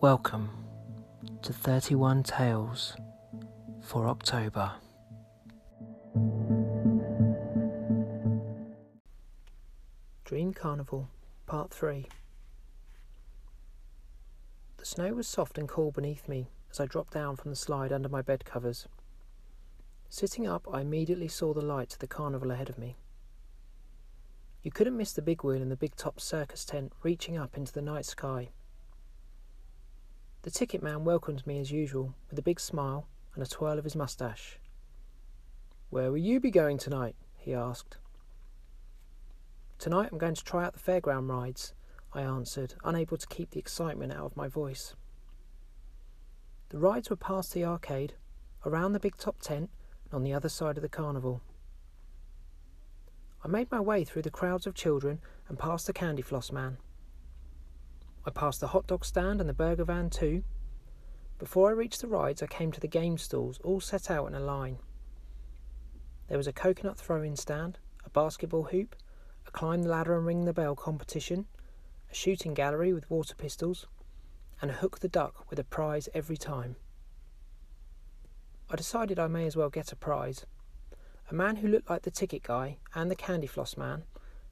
Welcome to 31 Tales for October. Dream Carnival, Part 3. The snow was soft and cool beneath me as I dropped down from the slide under my bed covers. Sitting up, I immediately saw the lights of the carnival ahead of me. You couldn't miss the big wheel and the big top circus tent reaching up into the night sky. The ticket man welcomed me as usual with a big smile and a twirl of his moustache. Where will you be going tonight? he asked. Tonight I'm going to try out the fairground rides, I answered, unable to keep the excitement out of my voice. The rides were past the arcade, around the big top tent, and on the other side of the carnival. I made my way through the crowds of children and past the candy floss man. I passed the hot dog stand and the burger van too. Before I reached the rides, I came to the game stalls, all set out in a line. There was a coconut throwing stand, a basketball hoop, a climb the ladder and ring the bell competition, a shooting gallery with water pistols, and a hook the duck with a prize every time. I decided I may as well get a prize. A man who looked like the ticket guy and the candy floss man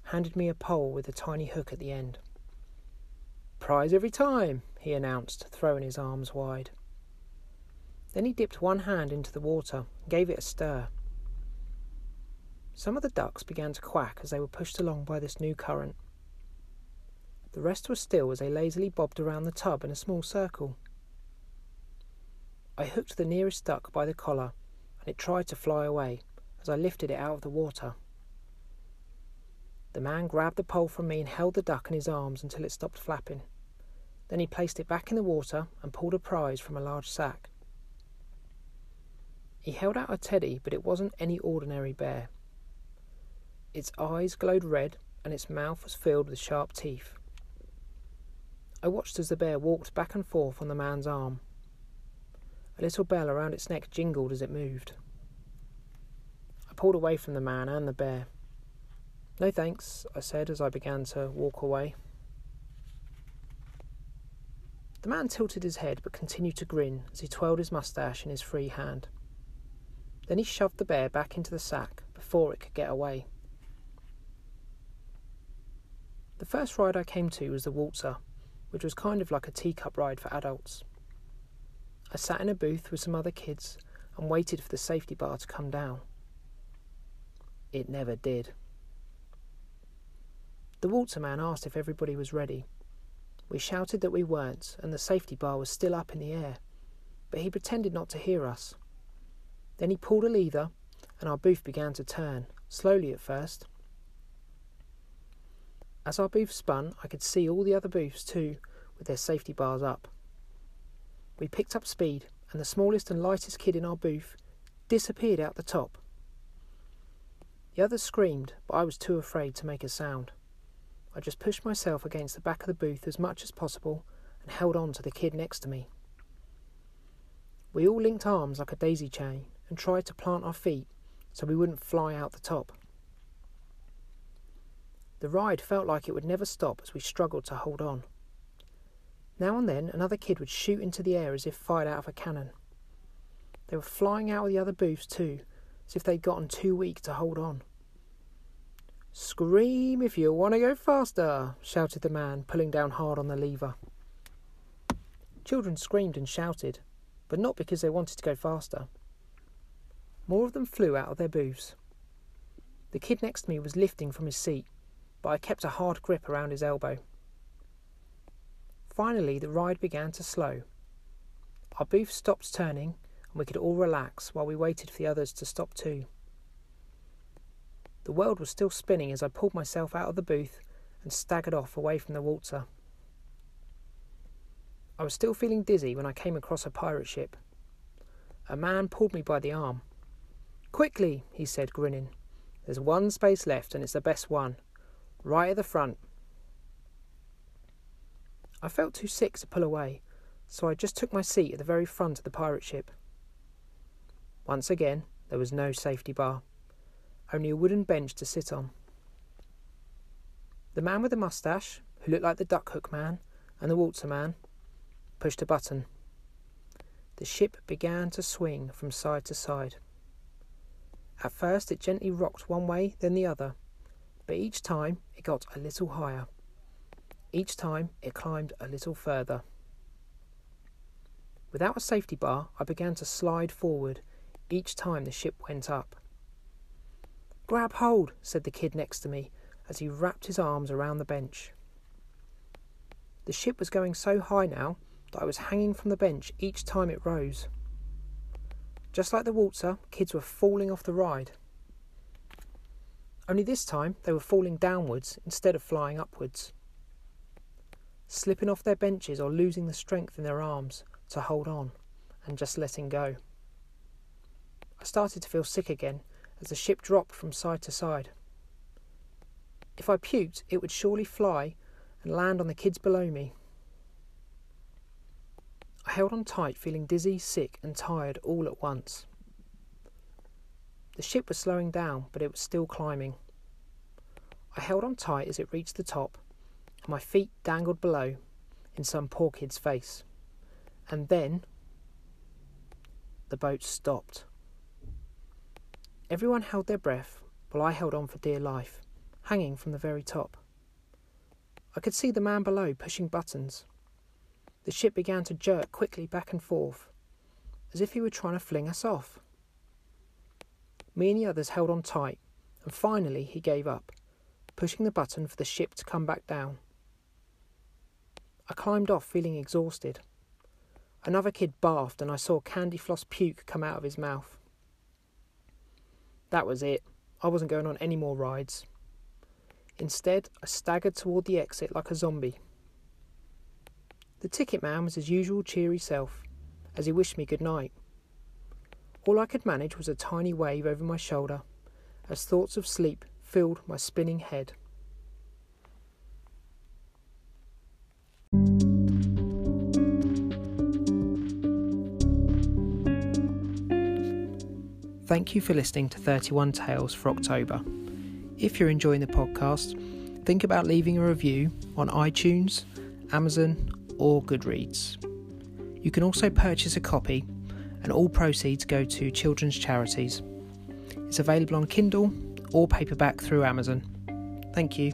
handed me a pole with a tiny hook at the end. Prize every time, he announced, throwing his arms wide. Then he dipped one hand into the water and gave it a stir. Some of the ducks began to quack as they were pushed along by this new current. The rest were still as they lazily bobbed around the tub in a small circle. I hooked the nearest duck by the collar, and it tried to fly away as I lifted it out of the water. The man grabbed the pole from me and held the duck in his arms until it stopped flapping. Then he placed it back in the water and pulled a prize from a large sack. He held out a teddy, but it wasn't any ordinary bear. Its eyes glowed red and its mouth was filled with sharp teeth. I watched as the bear walked back and forth on the man's arm. A little bell around its neck jingled as it moved. I pulled away from the man and the bear. No thanks, I said as I began to walk away. The man tilted his head but continued to grin as he twirled his moustache in his free hand. Then he shoved the bear back into the sack before it could get away. The first ride I came to was the waltzer, which was kind of like a teacup ride for adults. I sat in a booth with some other kids and waited for the safety bar to come down. It never did. The waltzer man asked if everybody was ready. We shouted that we weren't, and the safety bar was still up in the air, but he pretended not to hear us. Then he pulled a lever, and our booth began to turn, slowly at first. As our booth spun, I could see all the other booths too, with their safety bars up. We picked up speed, and the smallest and lightest kid in our booth disappeared out the top. The others screamed, but I was too afraid to make a sound. I just pushed myself against the back of the booth as much as possible and held on to the kid next to me. We all linked arms like a daisy chain and tried to plant our feet so we wouldn't fly out the top. The ride felt like it would never stop as we struggled to hold on. Now and then, another kid would shoot into the air as if fired out of a cannon. They were flying out of the other booths too, as if they'd gotten too weak to hold on. Scream if you want to go faster, shouted the man, pulling down hard on the lever. Children screamed and shouted, but not because they wanted to go faster. More of them flew out of their booths. The kid next to me was lifting from his seat, but I kept a hard grip around his elbow. Finally, the ride began to slow. Our booth stopped turning, and we could all relax while we waited for the others to stop too. The world was still spinning as I pulled myself out of the booth and staggered off away from the waltzer. I was still feeling dizzy when I came across a pirate ship. A man pulled me by the arm. Quickly, he said, grinning. There's one space left, and it's the best one right at the front. I felt too sick to pull away, so I just took my seat at the very front of the pirate ship. Once again, there was no safety bar, only a wooden bench to sit on. The man with the moustache, who looked like the duck hook man, and the waltzer man, pushed a button. The ship began to swing from side to side. At first, it gently rocked one way, then the other, but each time it got a little higher. Each time it climbed a little further. Without a safety bar, I began to slide forward each time the ship went up. Grab hold, said the kid next to me as he wrapped his arms around the bench. The ship was going so high now that I was hanging from the bench each time it rose. Just like the waltzer, kids were falling off the ride. Only this time they were falling downwards instead of flying upwards, slipping off their benches or losing the strength in their arms to hold on and just letting go. I started to feel sick again as the ship dropped from side to side. If I puked, it would surely fly and land on the kids below me. I held on tight, feeling dizzy, sick, and tired all at once. The ship was slowing down, but it was still climbing. I held on tight as it reached the top, and my feet dangled below in some poor kid's face. And then the boat stopped. Everyone held their breath while I held on for dear life, hanging from the very top. I could see the man below pushing buttons. The ship began to jerk quickly back and forth, as if he were trying to fling us off. Me and the others held on tight, and finally he gave up, pushing the button for the ship to come back down. I climbed off feeling exhausted. Another kid barfed, and I saw candy floss puke come out of his mouth. That was it. I wasn't going on any more rides. Instead, I staggered toward the exit like a zombie. The ticket man was his usual cheery self, as he wished me good night. All I could manage was a tiny wave over my shoulder, as thoughts of sleep filled my spinning head. Thank you for listening to 31 Tales for October. If you're enjoying the podcast, think about leaving a review on iTunes, Amazon, or Goodreads. You can also purchase a copy, and all proceeds go to children's charities. It's available on Kindle or paperback through Amazon. Thank you.